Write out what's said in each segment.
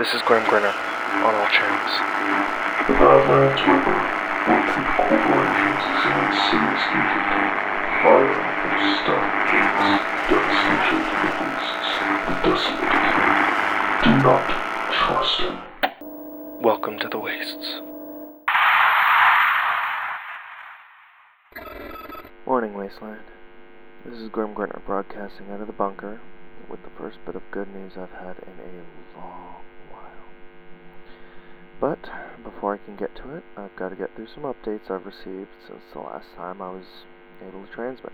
This is Grimm Grinner on all channels. The Badlands one from corporations. Fire and gates, devastation to the beasts, the desolated. Do not trust. Welcome to the Wastes. Morning, Wasteland. This is Grimm Grinner broadcasting out of the bunker with the first bit of good news I've had in a long. But before I can get to it, I've got to get through some updates I've received since the last time I was able to transmit.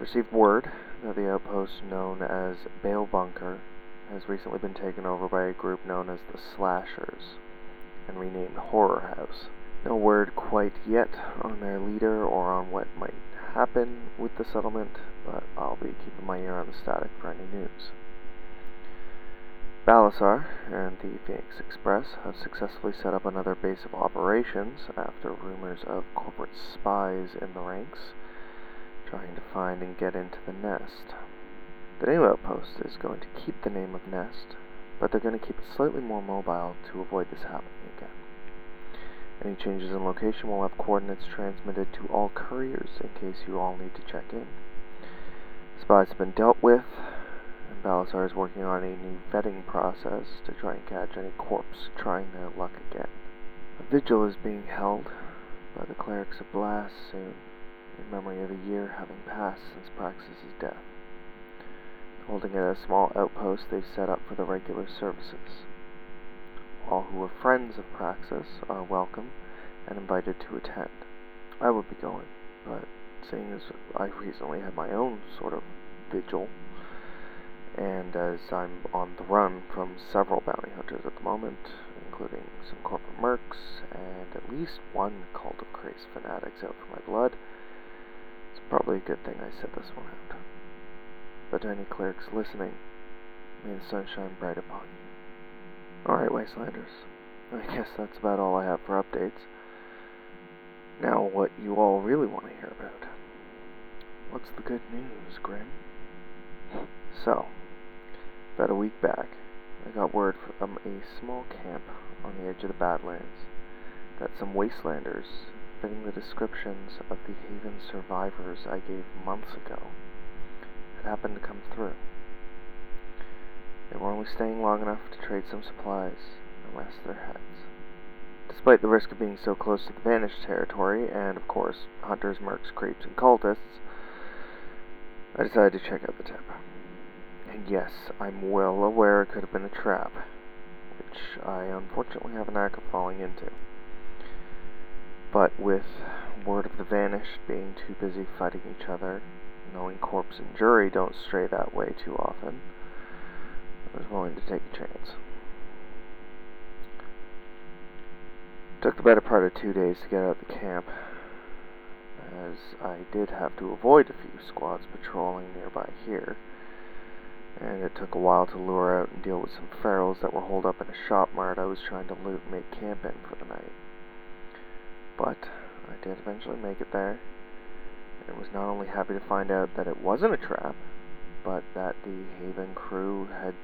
Received word that the outpost known as Bale Bunker has recently been taken over by a group known as the Slashers and renamed Horror House. No word quite yet on their leader or on what might happen with the settlement, but I'll be keeping my ear on the static for any news. Balasar and the Phoenix Express have successfully set up another base of operations after rumors of corporate spies in the ranks trying to find and get into the nest. The new outpost is going to keep the name of Nest, but they're going to keep it slightly more mobile to avoid this happening again. Any changes in location will have coordinates transmitted to all couriers in case you all need to check in. Spies have been dealt with, Balasar is working on a new vetting process to try and catch any corpse trying their luck again. A vigil is being held by the clerics of Blast soon, in memory of a year having passed since Praxis' death. Holding it at a small outpost they've set up for the regular services. All who are friends of Praxis are welcome and invited to attend. I would be going, but seeing as I recently had my own sort of vigil, and as I'm on the run from several bounty hunters at the moment, including some corporate mercs and at least one cult of crazed fanatics out for my blood, it's probably a good thing I set this one out. But any clerics listening, may the sun shine bright upon you. Alright, Wastelanders, I guess that's about all I have for updates. Now, what you all really want to hear about. What's the good news, Grimm? So, about a week back, I got word from a small camp on the edge of the Badlands that some wastelanders, fitting the descriptions of the Haven survivors I gave months ago, had happened to come through. They were only staying long enough to trade some supplies and rest their heads. Despite the risk of being so close to the vanished territory, and of course, hunters, mercs, creeps, and cultists, I decided to check out the tip. Yes, I'm well aware it could have been a trap, which I unfortunately have a knack of falling into. But with word of the vanished being too busy fighting each other, knowing corpse and jury don't stray that way too often, I was willing to take a chance. Took the better part of two days to get out of the camp, as I did have to avoid a few squads patrolling nearby here, and it took a while to lure out and deal with some ferals that were holed up in a shop mart I was trying to loot and make camp in for the night. But I did eventually make it there, and was not only happy to find out that it wasn't a trap, but that the Haven crew had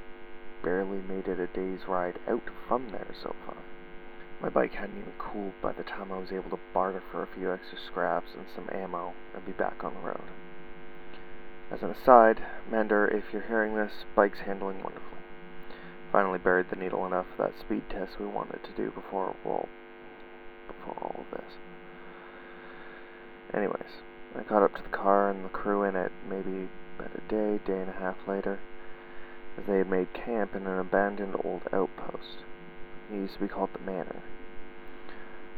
barely made it a day's ride out from there so far. My bike hadn't even cooled by the time I was able to barter for a few extra scraps and some ammo and be back on the road. As an aside, Mender, if you're hearing this, bike's handling wonderfully. Finally buried the needle enough for that speed test we wanted to do before well, before all of this. Anyways, I got up to the car and the crew in it maybe about a day, day and a half later, as they had made camp in an abandoned old outpost. It used to be called the Manor.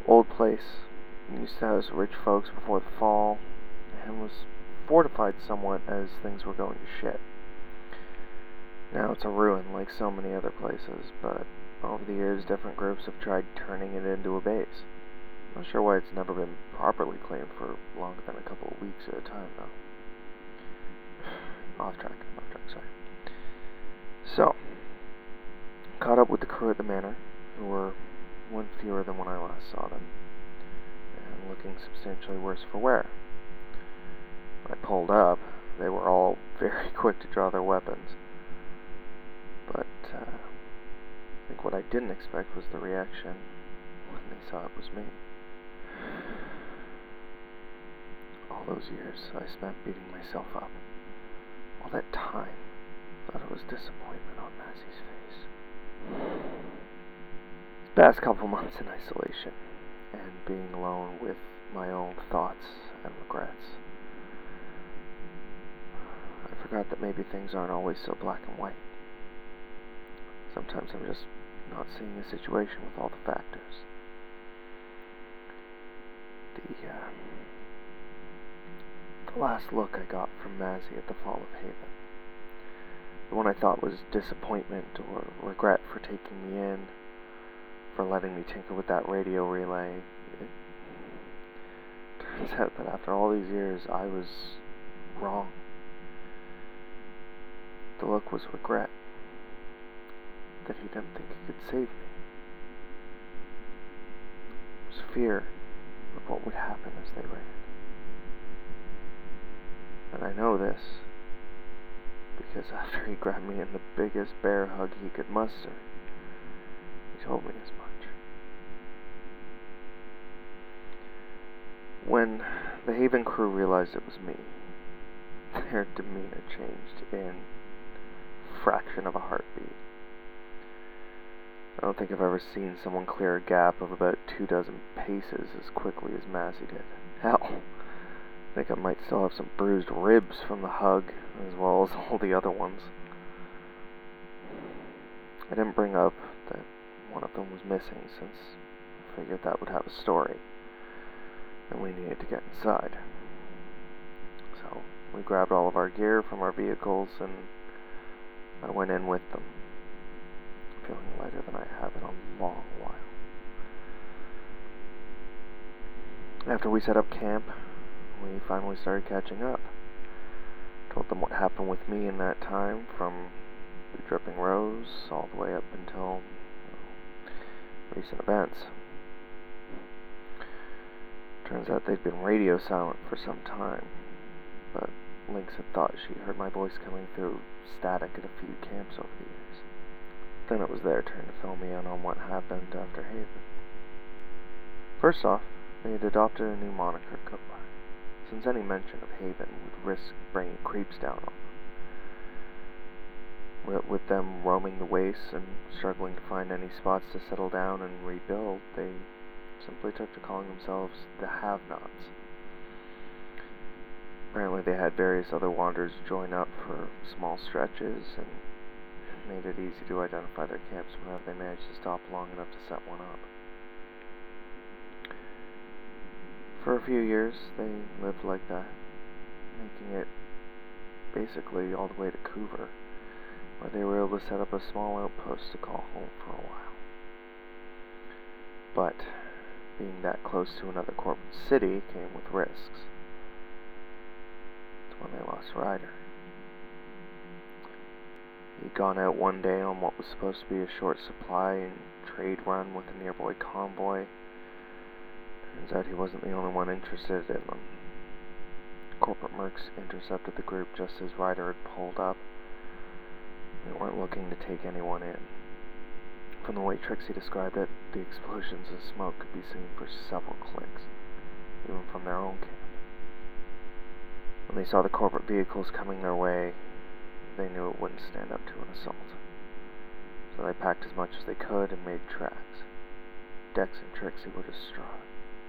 Old place. Used to house rich folks before the fall, and was fortified somewhat as things were going to shit. Now it's a ruin like so many other places, but over the years different groups have tried turning it into a base. Not sure why it's never been properly claimed for longer than a couple of weeks at a time, though. off track, off track, sorry. So, caught up with the crew at the manor who were one fewer than when I last saw them, and looking substantially worse for wear. I pulled up, they were all very quick to draw their weapons, but uh, I think what I didn't expect was the reaction when they saw it was me. All those years I spent beating myself up. All that time, I thought it was disappointment on Mazzy's face. Past couple months in isolation and being alone with my own thoughts and regrets. Forgot that maybe things aren't always so black and white. Sometimes I'm just not seeing a situation with all the factors. The, uh, the last look I got from Mazzy at the fall of Haven, the one I thought was disappointment or regret for taking me in, for letting me tinker with that radio relay, it turns out that after all these years I was wrong. The look was regret that he didn't think he could save me. It was fear of what would happen as they ran. And I know this because after he grabbed me in the biggest bear hug he could muster, he told me as much. When the Haven crew realized it was me, their demeanor changed in fraction of a heartbeat. I don't think I've ever seen someone clear a gap of about two dozen paces as quickly as Mazzy did. Hell, I think I might still have some bruised ribs from the hug, as well as all the other ones. I didn't bring up that one of them was missing since I figured that would have a story, and we needed to get inside. So we grabbed all of our gear from our vehicles and I went in with them feeling lighter than I have in a long while. After we set up camp, we finally started catching up. Told them what happened with me in that time, from the Dripping Rose all the way up until recent events. Turns out they'd been radio silent for some time, Lynx had thought she heard my voice coming through static at a few camps over the years. Then it was their turn to fill me in on what happened after Haven. First off, they had adopted a new moniker to since any mention of Haven would risk bringing creeps down on them. With them roaming the wastes and struggling to find any spots to settle down and rebuild, they simply took to calling themselves the Have-Nots. Apparently they had various other wanderers join up for small stretches and made it easy to identify their camps whenever they managed to stop long enough to set one up. For a few years, they lived like that, making it basically all the way to Coover, where they were able to set up a small outpost to call home for a while. But being that close to another corporate city came with risks. When they lost Ryder. He'd gone out one day on what was supposed to be a short supply and trade run with a nearby convoy. Turns out he wasn't the only one interested in them. Corporate mercs intercepted the group just as Ryder had pulled up. They weren't looking to take anyone in. From the way Trixie described it, the explosions and smoke could be seen for several clicks, even from their own camp. When they saw the corporate vehicles coming their way, they knew it wouldn't stand up to an assault. So they packed as much as they could and made tracks. Dex and Trixie were distraught,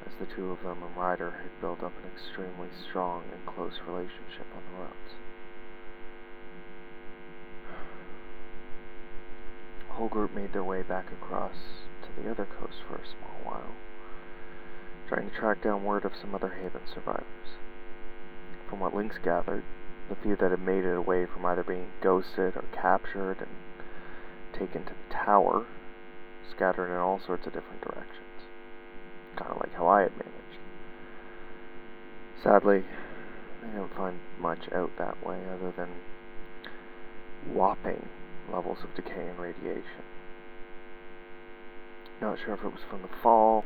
as the two of them and Ryder had built up an extremely strong and close relationship on the roads. The whole group made their way back across to the other coast for a small while, trying to track down word of some other Haven survivors. From what Lynx gathered, the few that had made it away from either being ghosted or captured and taken to the tower, scattered in all sorts of different directions. Kind of like how I had managed. Sadly, they didn't find much out that way other than whopping levels of decay and radiation. Not sure if it was from the fall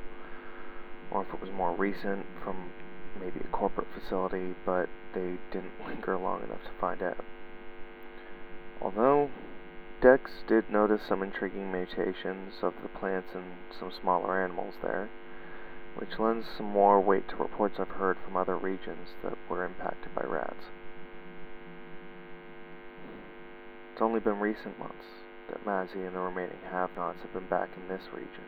or if it was more recent from maybe a corporate facility, but they didn't linger long enough to find out. Although, Dex did notice some intriguing mutations of the plants and some smaller animals there, which lends some more weight to reports I've heard from other regions that were impacted by rats. It's only been recent months that Mazzy and the remaining have-nots have been back in this region,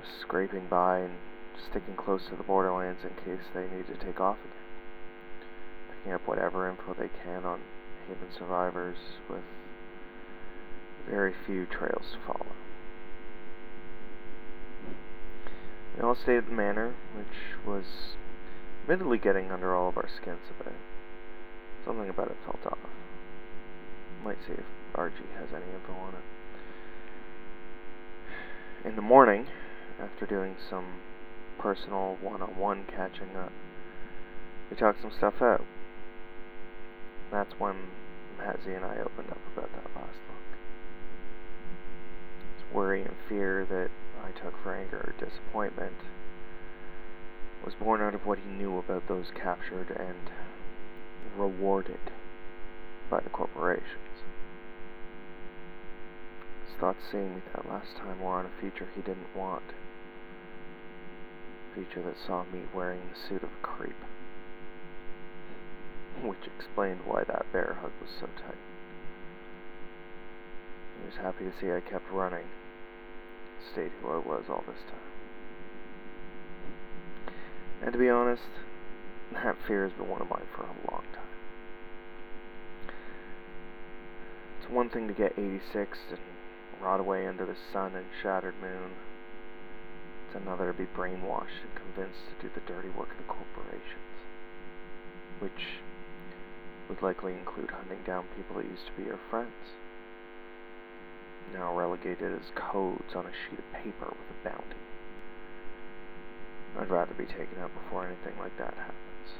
just scraping by and sticking close to the borderlands in case they need to take off again, picking up whatever info they can on Haven survivors with very few trails to follow. We all stayed at the manor, which was admittedly getting under all of our skins a bit. Something about it felt off. Might see if RG has any info on it. In the morning, after doing some personal one-on-one catching up, we talked some stuff out. That's when Mazzy and I opened up about that last look. His worry and fear that I took for anger or disappointment was born out of what he knew about those captured and rewarded by the corporations. His thoughts seeing me that last time were on a future he didn't want. A future that saw me wearing the suit of a creep which explained why that bear hug was so tight. He was happy to see I kept running, stayed who I was all this time. And to be honest, that fear has been one of mine for a long time. It's one thing to get 86 and rot away under the sun and shattered moon. Another to be brainwashed and convinced to do the dirty work of the corporations, which would likely include hunting down people that used to be your friends. Now relegated as codes on a sheet of paper with a bounty. I'd rather be taken out before anything like that happens.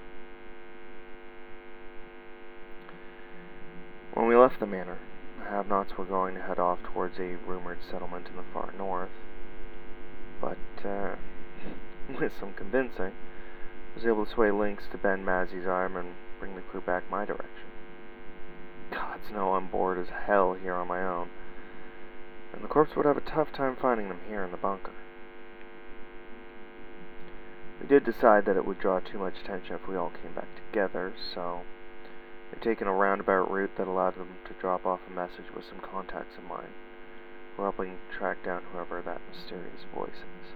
When we left the manor, the have-nots were going to head off towards a rumored settlement in the far north. But, uh, with some convincing, I was able to sway Lynx to bend Mazzy's arm and bring the crew back my direction. Gods know I'm bored as hell here on my own, and the corpse would have a tough time finding them here in the bunker. We did decide that it would draw too much attention if we all came back together, so they've taken a roundabout route that allowed them to drop off a message with some contacts of mine. Helping track down whoever that mysterious voice is.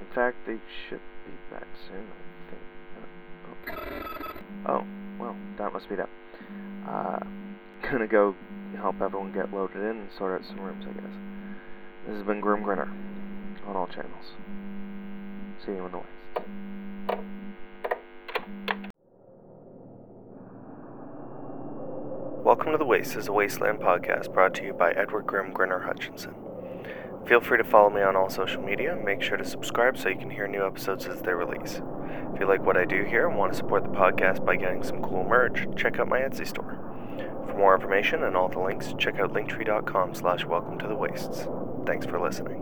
In fact, they should be back soon, I think. Oh, well, that must be that. Uh, gonna go help everyone get loaded in and sort out some rooms, I guess. This has been Grimm Grinner on all channels. See you in the West. Welcome to The Waste is a Wasteland podcast brought to you by Edward Grimm Grinner Hutchinson. Feel free to follow me on all social media. Make sure to subscribe so you can hear new episodes as they release. If you like what I do here and want to support the podcast by getting some cool merch, check out my Etsy store. For more information and all the links, check out linktree.com slash welcome to the wastes. Thanks for listening.